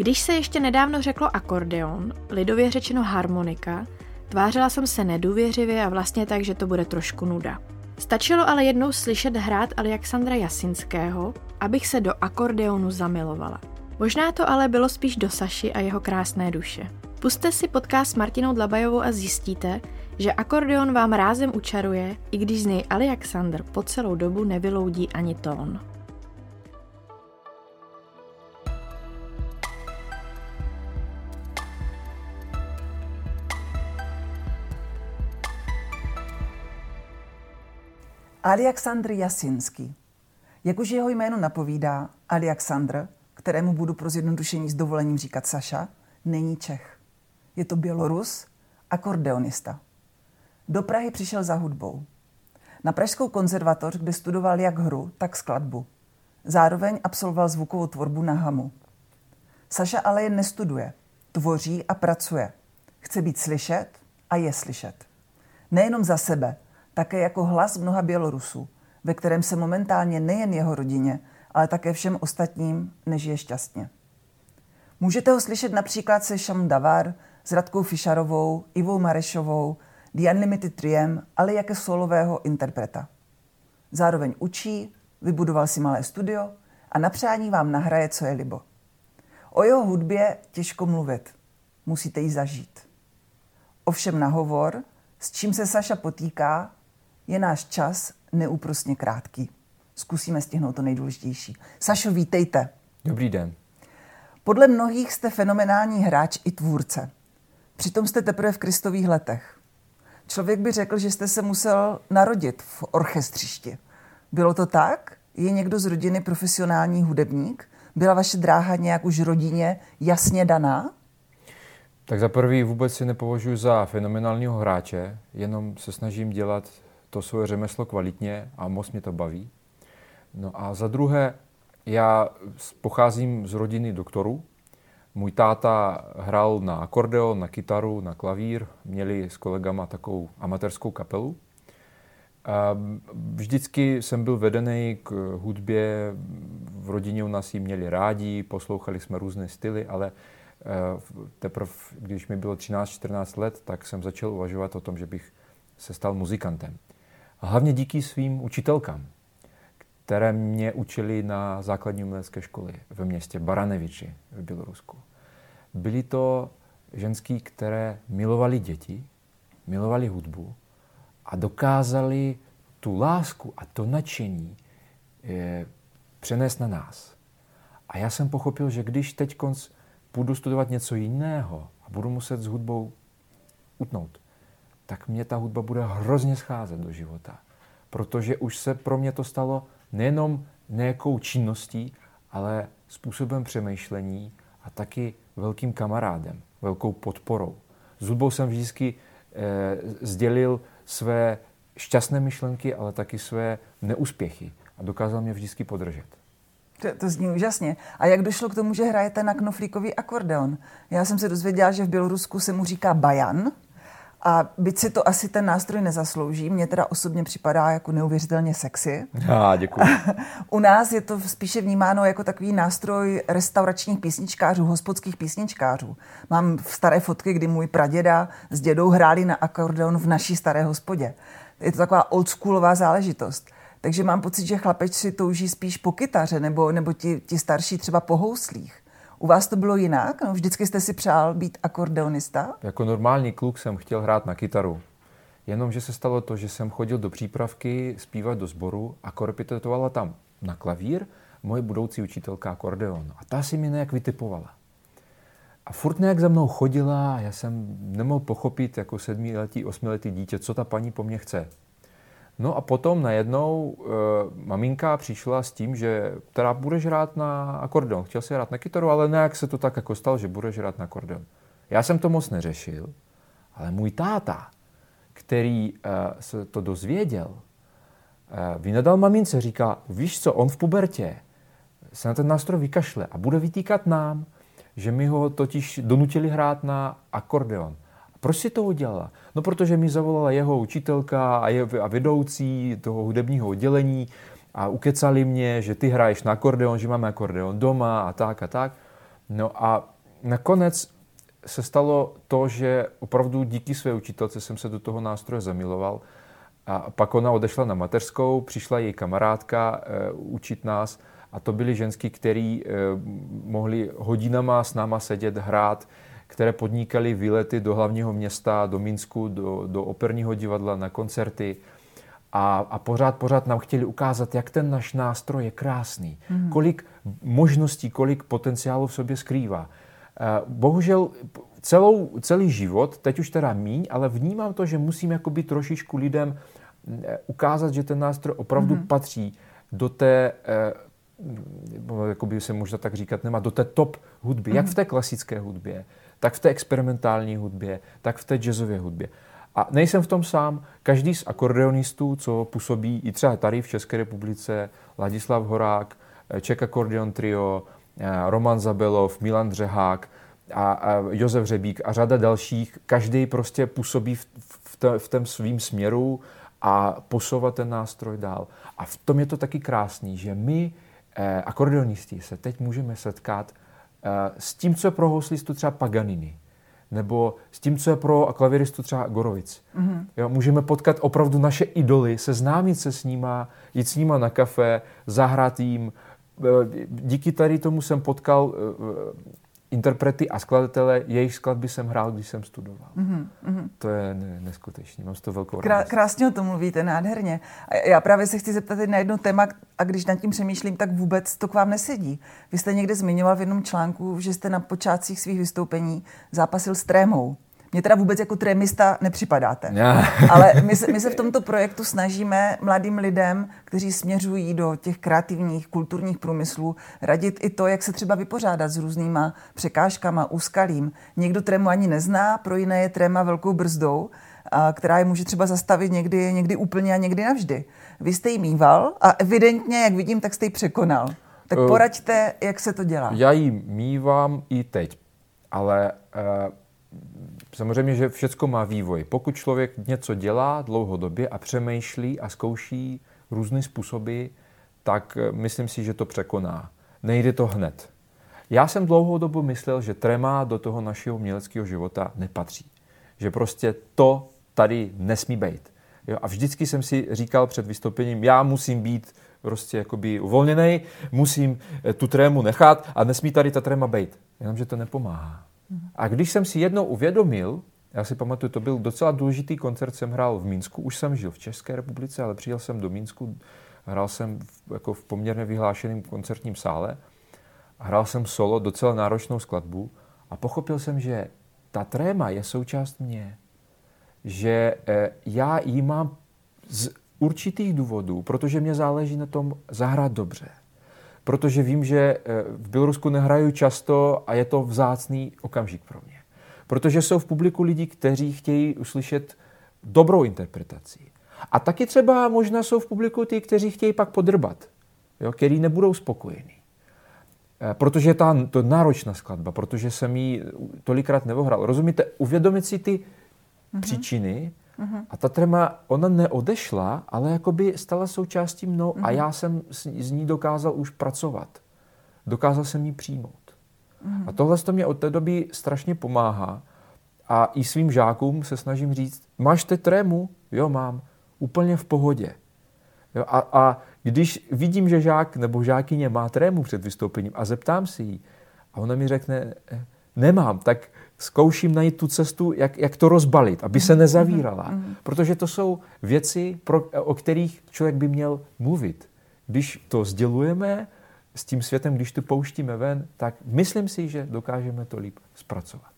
Když se ještě nedávno řeklo akordeon, lidově řečeno harmonika, tvářila jsem se nedůvěřivě a vlastně tak, že to bude trošku nuda. Stačilo ale jednou slyšet hrát Alexandra Jasinského, abych se do akordeonu zamilovala. Možná to ale bylo spíš do Saši a jeho krásné duše. Puste si podcast s Martinou Dlabajovou a zjistíte, že akordeon vám rázem učaruje, i když z něj Alexandr po celou dobu nevyloudí ani tón. Alexandr Jasinský. Jak už jeho jméno napovídá, Alexandr, kterému budu pro zjednodušení s dovolením říkat Saša, není Čech. Je to Bělorus, akordeonista. Do Prahy přišel za hudbou. Na Pražskou konzervatoř, kde studoval jak hru, tak skladbu. Zároveň absolvoval zvukovou tvorbu na hamu. Saša ale jen nestuduje, tvoří a pracuje. Chce být slyšet a je slyšet. Nejenom za sebe, také jako hlas mnoha Bělorusů, ve kterém se momentálně nejen jeho rodině, ale také všem ostatním nežije šťastně. Můžete ho slyšet například se Sham Davar, s Radkou Fischerovou, Ivou Marešovou, The Unlimited Triem, ale jako solového interpreta. Zároveň učí, vybudoval si malé studio a na přání vám nahraje, co je libo. O jeho hudbě těžko mluvit, musíte ji zažít. Ovšem na hovor, s čím se Saša potýká, je náš čas neúprostně krátký. Zkusíme stihnout to nejdůležitější. Sašo, vítejte. Dobrý den. Podle mnohých jste fenomenální hráč i tvůrce. Přitom jste teprve v kristových letech. Člověk by řekl, že jste se musel narodit v orchestřišti. Bylo to tak? Je někdo z rodiny profesionální hudebník? Byla vaše dráha nějak už rodině jasně daná? Tak za prvý vůbec si nepovažuji za fenomenálního hráče, jenom se snažím dělat to svoje řemeslo kvalitně a moc mě to baví. No a za druhé, já pocházím z rodiny doktorů. Můj táta hrál na akordeon, na kytaru, na klavír. Měli s kolegama takovou amatérskou kapelu. A vždycky jsem byl vedený k hudbě. V rodině u nás ji měli rádi, poslouchali jsme různé styly, ale eh, teprve, když mi bylo 13-14 let, tak jsem začal uvažovat o tom, že bych se stal muzikantem. A hlavně díky svým učitelkám, které mě učili na základní umělecké školy ve městě Baraneviči v Bělorusku. Byli to ženský, které milovali děti, milovali hudbu a dokázali tu lásku a to nadšení je, přenést na nás. A já jsem pochopil, že když teď budu studovat něco jiného a budu muset s hudbou utnout, tak mě ta hudba bude hrozně scházet do života. Protože už se pro mě to stalo nejenom nějakou činností, ale způsobem přemýšlení a taky velkým kamarádem, velkou podporou. S hudbou jsem vždycky eh, sdělil své šťastné myšlenky, ale taky své neúspěchy a dokázal mě vždycky podržet. To, to zní úžasně. A jak došlo k tomu, že hrajete na knoflíkový akordeon? Já jsem se dozvěděla, že v Bělorusku se mu říká bajan, a byť si to asi ten nástroj nezaslouží, mě teda osobně připadá jako neuvěřitelně sexy. Já, děkuji. U nás je to spíše vnímáno jako takový nástroj restauračních písničkářů, hospodských písničkářů. Mám staré fotky, kdy můj praděda s dědou hráli na akordeon v naší staré hospodě. Je to taková oldschoolová záležitost. Takže mám pocit, že chlapečci touží spíš po kytaře, nebo, nebo ti, ti starší třeba po houslích. U vás to bylo jinak? No, vždycky jste si přál být akordeonista? Jako normální kluk jsem chtěl hrát na kytaru. Jenomže se stalo to, že jsem chodil do přípravky zpívat do sboru a korepitovala tam na klavír moje budoucí učitelka akordeonu. A ta si mi nějak vytipovala. A furt nějak za mnou chodila a já jsem nemohl pochopit jako sedmiletý, osmiletý dítě, co ta paní po mně chce. No a potom najednou e, maminka přišla s tím, že teda budeš hrát na akordeon. Chtěl si hrát na kytaru, ale nějak se to tak jako stalo, že budeš hrát na akordeon. Já jsem to moc neřešil, ale můj táta, který e, se to dozvěděl, e, vynadal mamince, říká, víš co, on v pubertě se na ten nástroj vykašle a bude vytýkat nám, že my ho totiž donutili hrát na akordeon. Proč si to udělala? No, protože mi zavolala jeho učitelka a, je, a vedoucí toho hudebního oddělení a ukecali mě, že ty hraješ na akordeon, že máme akordeon doma a tak a tak. No a nakonec se stalo to, že opravdu díky své učitelce jsem se do toho nástroje zamiloval. A pak ona odešla na mateřskou, přišla její kamarádka e, učit nás a to byli ženský, kteří e, mohli hodinama s náma sedět, hrát, které podnikaly výlety do hlavního města, do Minsku, do, do operního divadla, na koncerty. A, a pořád, pořád nám chtěli ukázat, jak ten náš nástroj je krásný, mm. kolik možností, kolik potenciálu v sobě skrývá. Eh, bohužel celou, celý život, teď už teda míň, ale vnímám to, že musím jakoby trošičku lidem eh, ukázat, že ten nástroj opravdu mm-hmm. patří do té, eh, jakoby se možná tak říkat nemá, do té top hudby, mm-hmm. jak v té klasické hudbě, tak v té experimentální hudbě, tak v té jazzové hudbě. A nejsem v tom sám. Každý z akordeonistů, co působí i třeba tady v České republice, Ladislav Horák, Czech Accordion Trio, Eh, Roman Zabelov, Milan Dřehák a, Josef Řebík a řada dalších. Každý prostě působí v, v, v tom svým směru a posouvat ten nástroj dál. A v tom je to taky krásný, že my, eh, akordeonisti, se teď můžeme setkat s tím, co je pro houslistu třeba Paganini, nebo s tím, co je pro klaviristu třeba Gorovic. Mm-hmm. Jo, můžeme potkat opravdu naše idoly, seznámit se s nima, jít s nima na kafe, zahrát jim, Eh, díky tady tomu jsem potkal eh, interprety a skladatele, jejich skladby jsem hrál, když jsem studoval. Mm-hmm. To je neskutečné, mám z toho velkou Krá, Krásně o tom mluvíte, nádherně. A já právě se chci zeptat na jedno téma, a když nad tím přemýšlím, tak vůbec to k vám nesedí. Vy jste někde zmiňoval v jednom článku, že jste na počátcích svých vystoupení zápasil s trémou. Mně teda vůbec jako trémista nepřipadáte. Ja. Ale my se, my se v tomto projektu snažíme mladým lidem, kteří směřují do těch kreativních, kulturních průmyslů, radit i to, jak se třeba vypořádat s různýma překážkama, úskalím. Někdo trému ani nezná, pro jiné je tréma velkou brzdou, která je může třeba zastavit někdy, někdy úplně a někdy navždy. Vy jste ji mýval a evidentně, jak vidím, tak jste ji překonal. Tak eh, poraďte, jak se to dělá. Já ji mývám i teď, ale uh Samozřejmě, že všechno má vývoj. Pokud člověk něco dělá dlouhodobě a přemýšlí a zkouší různé způsoby, tak eh, myslím si, že to překoná. Nejde to hned. Já jsem dlouhou dobu myslel, že trema do toho našeho uměleckého života nepatří. Že prostě to tady nesmí být. Jo? A vždycky jsem si říkal před vystoupením, já musím být prostě jakoby uvolněný, musím eh, tu trému nechat a nesmí tady ta tréma být. Jenomže to nepomáhá. A když jsem si jednou uvědomil, já si pamatuju, to byl docela důležitý koncert, jsem hrál v Mínsku, už jsem žil v České republice, ale přijel jsem do Mínsku, hrál jsem v, jako v poměrně vyhlášeném koncertním sále, hrál jsem solo, docela náročnou skladbu a pochopil jsem, že ta tréma je součást mě, že eh, já ji mám z určitých důvodů, protože mě záleží na tom zahrát dobře protože vím, že eh, v Bělorusku nehraju často a je to vzácný okamžik pro mě. Protože jsou v publiku lidi, kteří chtějí uslyšet dobrou interpretaci. A taky třeba možná jsou v publiku ty, kteří chtějí pak podrbat, jo, který nebudou spokojení. Eh, protože je ta, to náročná skladba, protože jsem ji tolikrát nevohral. Rozumíte, uvědomit si ty mm-hmm. příčiny Uh-huh. A ta trema, ona neodešla, ale jakoby stala součástí mnou uh-huh. a já jsem s, z ní dokázal už pracovat. Dokázal jsem ji přijmout. Uh-huh. A tohle to mě od té doby strašně pomáhá. A i svým žákům se snažím říct, máš ty trému? Jo, mám. Úplně v pohodě. Jo, a, a když vidím, že žák nebo žákyně má trému před vystoupením a zeptám si jí, a ona mi řekne, nemám, tak zkouším najít tu cestu, jak, jak to rozbalit, aby se mhm. nezavírala. Mhm. Protože to jsou věci, pro, o kterých člověk by měl mluvit. Když to sdělujeme s tím světem, když to pouštíme ven, tak myslím si, že dokážeme to líp zpracovat.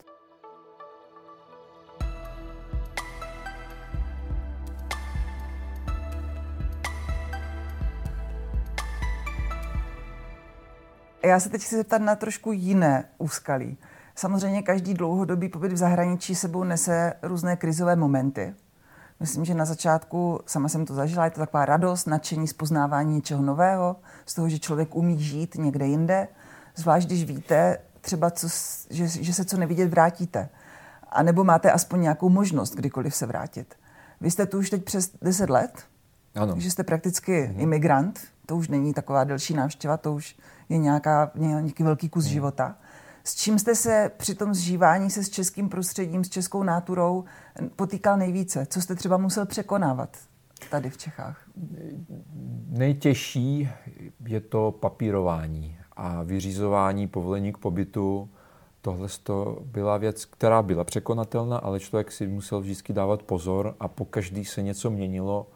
Já se teď chci zeptat na trošku jiné úskalí. Samozřejmě každý dlouhodobý pobyt v zahraničí sebou nese různé krizové momenty. Myslím, že na začátku, sama jsem to zažila, je to taková radost, nadšení z poznávání něčeho nového, z toho, že člověk umí žít někde jinde, zvlášť když víte třeba, co, že, že se co nevidět vrátíte. A nebo máte aspoň nějakou možnost kdykoliv se vrátit. Vy jste tu už teď přes 10 let, ano. takže jste prakticky mhm. imigrant, to už není taková delší návštěva, to už je nějaká, nějaký velký kus mhm. života. S čím jste se při tom zžívání se s českým prostředím, s českou náturou potýkal nejvíce? Co jste třeba musel překonávat tady v Čechách? Nejtěžší je to papírování a vyřizování povolení k pobytu. Tohle to byla věc, která byla překonatelná, ale člověk si musel vždycky dávat pozor a po každý se něco měnilo.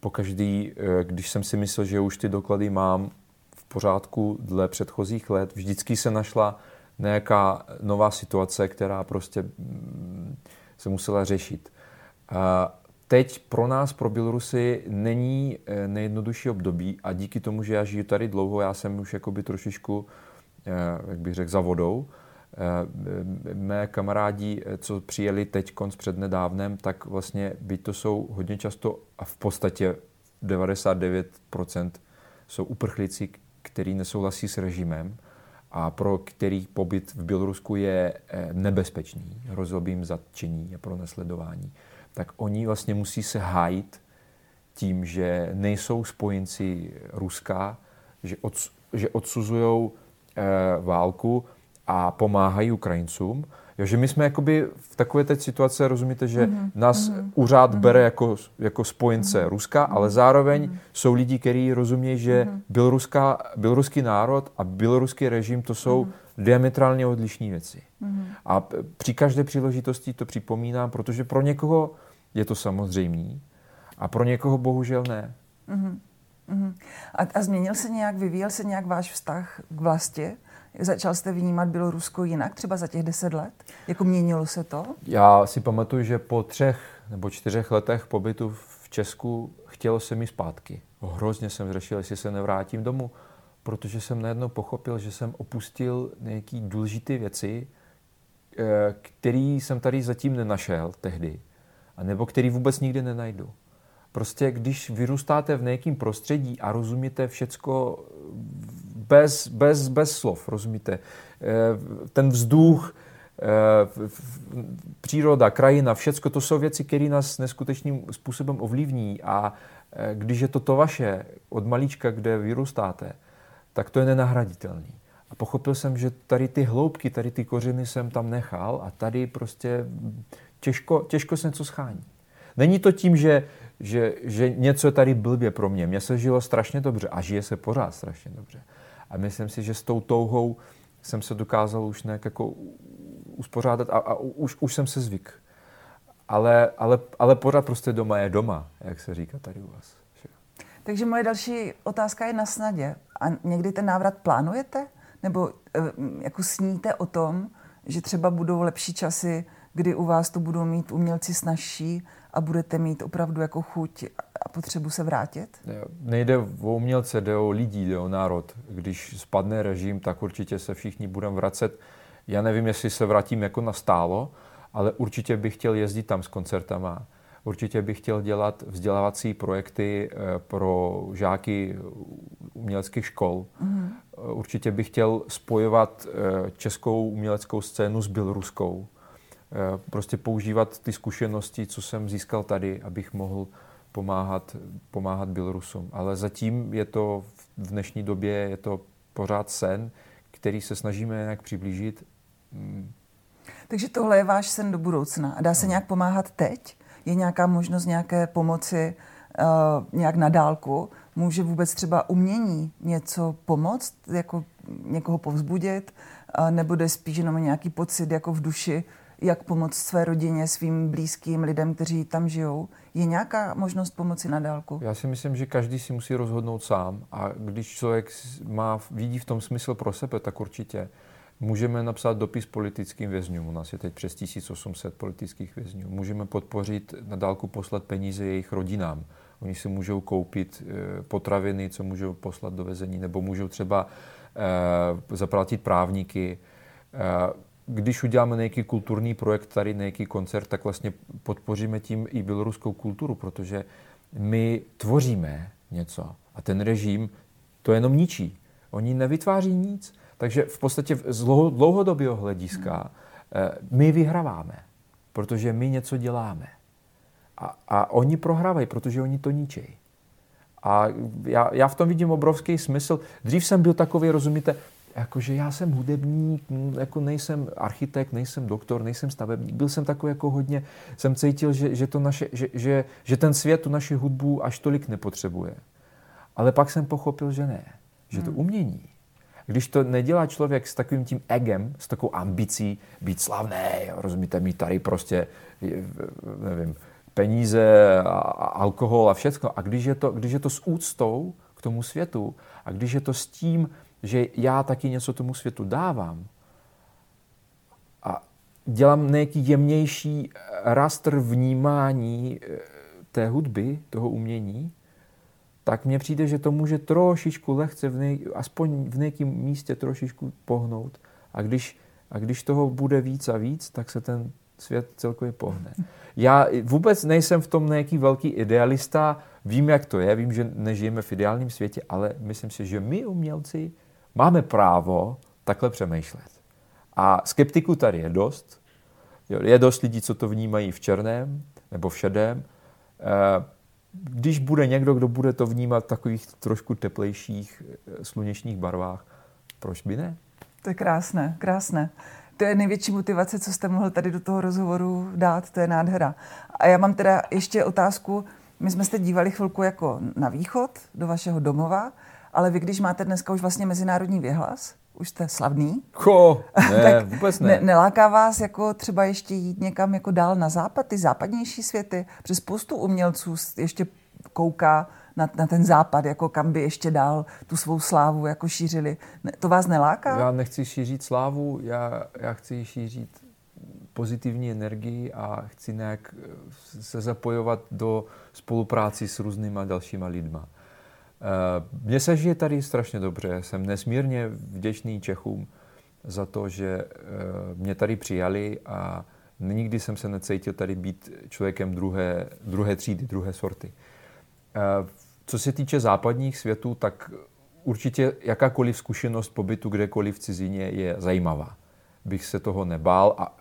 Po každý, eh, když jsem si myslel, že už ty doklady mám v pořádku dle předchozích let, vždycky se našla nějaká nová situace, která prostě mm, se musela řešit. Teď pro nás, pro Bělorusy, není eh, nejjednodušší období a díky tomu, že já žiju tady dlouho, já jsem už jakoby trošičku, eh, jak bych řekl, za vodou. Eh, mé kamarádi, co přijeli teď konc před nedávnem, tak vlastně, byť to jsou hodně často a v podstatě 99% jsou uprchlíci, kteří nesouhlasí s režimem, a pro který pobyt v Bělorusku je eh, nebezpečný, jim zatčení a pro nesledování, tak oni vlastně musí se hájit tím, že nejsou spojenci Ruska, že, od, že odsuzují eh, válku a pomáhají Ukrajincům, Jo, že my jsme jakoby v takové té situace, rozumíte, že mm-hmm. nás mm-hmm. úřad mm-hmm. bere jako, jako spojence mm-hmm. Ruska, ale zároveň mm-hmm. jsou lidi, kteří rozumějí, že mm-hmm. běloruská, běloruský národ a běloruský režim to jsou mm-hmm. diametrálně odlišné věci. Mm-hmm. A při každé příležitosti to připomínám, protože pro někoho je to samozřejmé a pro někoho bohužel ne. Mm-hmm. A, a změnil se nějak, vyvíjel se nějak váš vztah k vlasti? Začal jste vnímat Bělorusko jinak třeba za těch deset let? Jako měnilo se to? Já si pamatuju, že po třech nebo čtyřech letech pobytu v Česku chtělo se mi zpátky. Hrozně jsem řešil, jestli se nevrátím domů, protože jsem najednou pochopil, že jsem opustil nějaké důležité věci, eh, které jsem tady zatím nenašel tehdy, a nebo který vůbec nikdy nenajdu. Prostě když vyrůstáte v nějakém prostředí a rozumíte všecko bez, bez, bez slov, rozumíte? Eh, ten vzduch, eh, příroda, krajina, všecko to jsou věci, které nás neskutečným způsobem ovlivní a eh, když je to to vaše od malička, kde vyrůstáte, tak to je nenahraditelný. A pochopil jsem, že tady ty hloubky, tady ty kořeny jsem tam nechal a tady prostě těžko, těžko se něco schání. Není to tím, že, že, že něco je tady blbě pro mě. Mně se žilo strašně dobře a žije se pořád strašně dobře. A myslím si, že s tou touhou jsem se dokázal už nějak jako uspořádat a, a už, už jsem se zvyk. Ale, ale, ale pořád prostě doma je doma, jak se říká tady u vás. Takže moje další otázka je na snadě. A někdy ten návrat plánujete? Nebo eh, jako sníte o tom, že třeba budou lepší časy, kdy u vás to budou mít umělci snažší a budete mít opravdu jako chuť a potřebu se vrátit? Nejde o umělce, jde o lidi, jde o národ. Když spadne režim, tak určitě se všichni budeme vracet. Já nevím, jestli se vrátím jako na stálo, ale určitě bych chtěl jezdit tam s koncertama. Určitě bych chtěl dělat vzdělávací projekty eh, pro žáky uměleckých škol. Mm. Určitě bych chtěl spojovat eh, českou uměleckou scénu s běloruskou. Prostě používat ty zkušenosti, co jsem získal tady, abych mohl pomáhat, pomáhat Bělorusům. Ale zatím je to v dnešní době je to pořád sen, který se snažíme nějak přiblížit. Hmm. Takže tohle je váš sen do budoucna. A dá se no. nějak pomáhat teď? Je nějaká možnost nějaké pomoci uh, nějak na dálku? Může vůbec třeba umění něco pomoct, jako někoho povzbudit? Uh, nebo jde spíš jenom nějaký pocit jako v duši, jak pomoct své rodině, svým blízkým lidem, kteří tam žijou. Je nějaká možnost pomoci na dálku? Já si myslím, že každý si musí rozhodnout sám a když člověk má, vidí v tom smysl pro sebe, tak určitě. Můžeme napsat dopis politickým vězňům. U nás je teď přes 1800 politických vězňů. Můžeme podpořit na dálku poslat peníze jejich rodinám. Oni si můžou koupit eh, potraviny, co můžou poslat do vězení, nebo můžou třeba eh, zaplatit právníky. Když uděláme nějaký kulturní projekt, tady nějaký koncert, tak vlastně podpoříme tím i běloruskou kulturu, protože my tvoříme něco a ten režim to jenom ničí. Oni nevytváří nic. Takže v podstatě z dlouhodobého hlediska eh, my vyhráváme, protože my něco děláme. A, a oni prohrávají, protože oni to ničí. A já, já v tom vidím obrovský smysl. Dřív jsem byl takový, rozumíte, jakože já jsem hudebník, jako nejsem architekt, nejsem doktor, nejsem stavebník. Byl jsem takový jako hodně, jsem cítil, že, že, to naše, že, že, že ten svět tu naši hudbu až tolik nepotřebuje. Ale pak jsem pochopil, že ne. Že to hmm. umění. Když to nedělá člověk s takovým tím egem, s takovou ambicí být slavný, rozumíte, mít tady prostě, nevím, peníze, a alkohol a všechno. A když je, to, když je to s úctou k tomu světu a když je to s tím, že já taky něco tomu světu dávám a dělám nějaký jemnější rastr vnímání eh, té hudby, toho umění, tak mně přijde, že to může trošičku lehce, v nej, aspoň v nějakém místě trošičku pohnout. A když, a když toho bude víc a víc, tak se ten svět celkově pohne. Já vůbec nejsem v tom nějaký velký idealista, vím, jak to je, vím, že nežijeme v ideálním světě, ale myslím si, že my umělci máme právo takhle přemýšlet. A skeptiků tady je dost. Je dost lidí, co to vnímají v černém nebo v šedém. Eh, když bude někdo, kdo bude to vnímat v takových trošku teplejších eh, slunečních barvách, proč by ne? To je krásné, krásné. To je největší motivace, co jste mohl tady do toho rozhovoru dát, to je nádhera. A já mám teda ještě otázku, my jsme se dívali chvilku jako na východ, do vašeho domova, ale vy, když máte dneska už vlastně mezinárodní věhlas, už jste slavný. Cho, ne, tak vůbec ne. ne. Neláká vás jako třeba ještě jít někam jako dál na západ, ty západnější světy? Přes spoustu umělců ještě kouká na, na ten západ, jako kam by ještě dál tu svou slávu jako šířili. Ne, to vás neláká? Já nechci šířit slávu, já, já chci šířit pozitivní energii a chci nějak se zapojovat do spolupráci s různýma dalšíma lidma. Eh, mně se žije tady strašně dobře. Jsem nesmírně vděčný Čechům za to, že eh, mě tady přijali a nikdy jsem se necítil tady být člověkem druhé, druhé třídy, druhé sorty. Eh, co se týče západních světů, tak určitě jakákoliv zkušenost pobytu kdekoliv v cizině je zajímavá. Bych se toho nebál a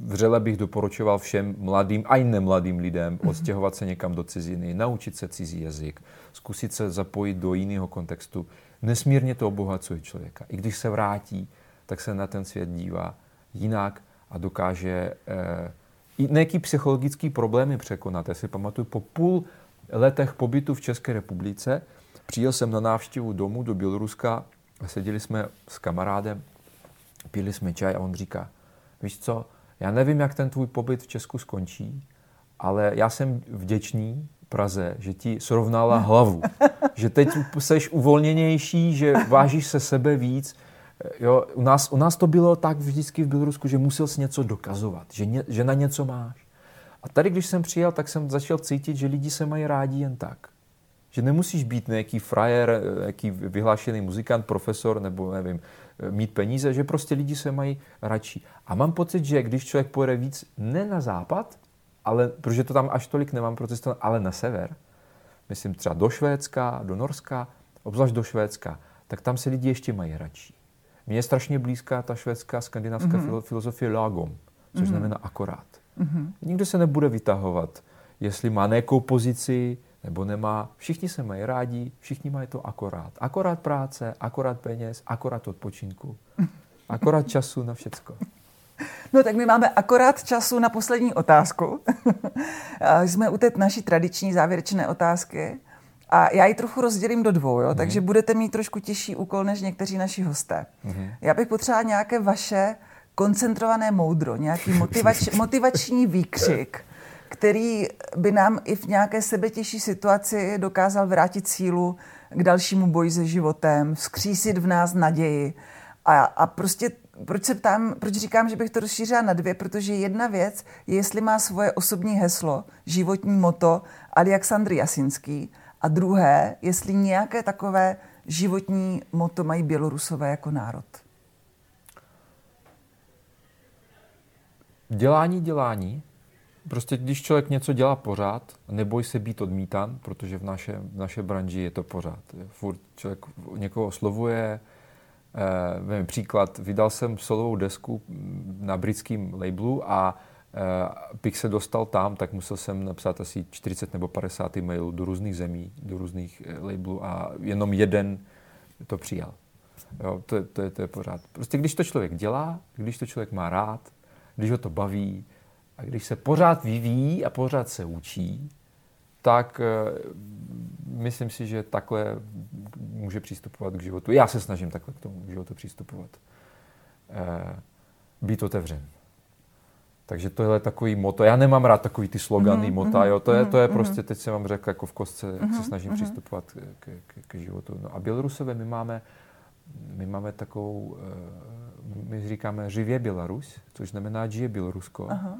vřele bych doporučoval všem mladým a i nemladým lidem mhm. odstěhovat se někam do ciziny, naučit se cizí jazyk, zkusit se zapojit do jiného kontextu. Nesmírně to obohacuje člověka. I když se vrátí, tak se na ten svět dívá jinak a dokáže eh, i nějaký psychologický problémy překonat. Já si pamatuju, po půl letech pobytu v České republice přijel jsem na návštěvu domů do Běloruska a seděli jsme s kamarádem, pili jsme čaj a on říká, víš co, já nevím, jak ten tvůj pobyt v Česku skončí, ale já jsem vděčný Praze, že ti srovnala hlavu. že teď jsi uvolněnější, že vážíš se sebe víc. Jo, u, nás, u nás to bylo tak vždycky v Bělorusku, že musel si něco dokazovat, že, ně, že na něco máš. A tady, když jsem přijel, tak jsem začal cítit, že lidi se mají rádi jen tak. Že nemusíš být nějaký frajer, nějaký vyhlášený muzikant, profesor, nebo nevím, mít peníze, že prostě lidi se mají radši. A mám pocit, že když člověk pojede víc ne na západ, ale protože to tam až tolik nemám protestovat, ale na sever, myslím třeba do Švédska, do Norska, obzvlášť do Švédska, tak tam se lidi ještě mají radši. Mně je strašně blízká ta švédská skandinávská mm-hmm. filozofie lagom, což mm-hmm. znamená akorát. Mm-hmm. Nikdo se nebude vytahovat, jestli má nějakou pozici nebo nemá. Všichni se mají rádi, všichni mají to akorát. Akorát práce, akorát peněz, akorát odpočinku. Akorát času na všecko. No tak my máme akorát času na poslední otázku. Jsme u té naší tradiční závěrečné otázky. A já ji trochu rozdělím do dvou, jo? Mm. takže budete mít trošku těžší úkol než někteří naši hosté. Mm. Já bych potřebovala nějaké vaše koncentrované moudro, nějaký motivač, motivační výkřik, který by nám i v nějaké sebetěžší situaci dokázal vrátit sílu k dalšímu boji se životem, vzkřísit v nás naději. A, a prostě proč se ptám, proč říkám, že bych to rozšířila na dvě, protože jedna věc je, jestli má svoje osobní heslo, životní moto Aleksandr Jasinský a druhé, jestli nějaké takové životní moto mají Bělorusové jako národ. Dělání, dělání. Prostě když člověk něco dělá pořád, neboj se být odmítan, protože v naše, v naše branži je to pořád. Furt člověk někoho oslovuje, Eh, příklad, vydal jsem solovou desku na britském labelu a eh, bych se dostal tam, tak musel jsem napsat asi 40 nebo 50 e-mailů do různých zemí, do různých eh, labelů a jenom jeden to přijal. Jo, to, to, je, to je pořád. Prostě když to člověk dělá, když to člověk má rád, když ho to baví a když se pořád vyvíjí a pořád se učí, tak eh, myslím si, že takhle může přistupovat k životu. Já se snažím takhle k tomu životu přistupovat. Eh, být otevřen. Takže tohle je takový moto. Já nemám rád takový ty slogany, mm-hmm, mota, jo. To je, to je mm-hmm. prostě, teď jsem vám řekl jako v kostce, jak mm-hmm, se snažím mm-hmm. přistupovat k, k, k, životu. No a Bělorusové, my máme, my máme takovou, eh, my říkáme živě Bělarus, což znamená žije Bělorusko. Aha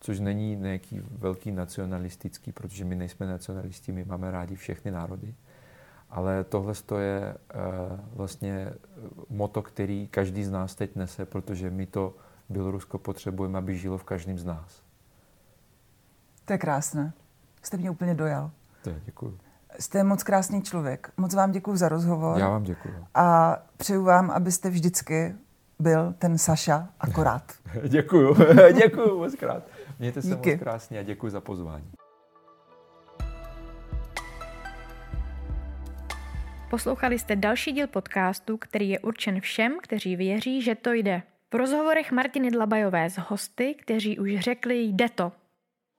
což není nějaký velký nacionalistický, protože my nejsme nacionalisti, my máme rádi všechny národy. Ale tohle je uh, vlastně moto, který každý z nás teď nese, protože my to Bělorusko potřebujeme, aby žilo v každém z nás. To je krásné. Jste mě úplně dojal. To je, děkuji. Jste moc krásný člověk. Moc vám děkuji za rozhovor. Já vám děkuji. A přeju vám, abyste vždycky byl ten Saša akorát. děkuji, děkuji moc krát. Mějte se Díky. moc krásně a děkuji za pozvání. Poslouchali jste další díl podcastu, který je určen všem, kteří věří, že to jde. V rozhovorech Martiny Dlabajové s hosty, kteří už řekli jde to.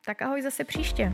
Tak ahoj zase příště.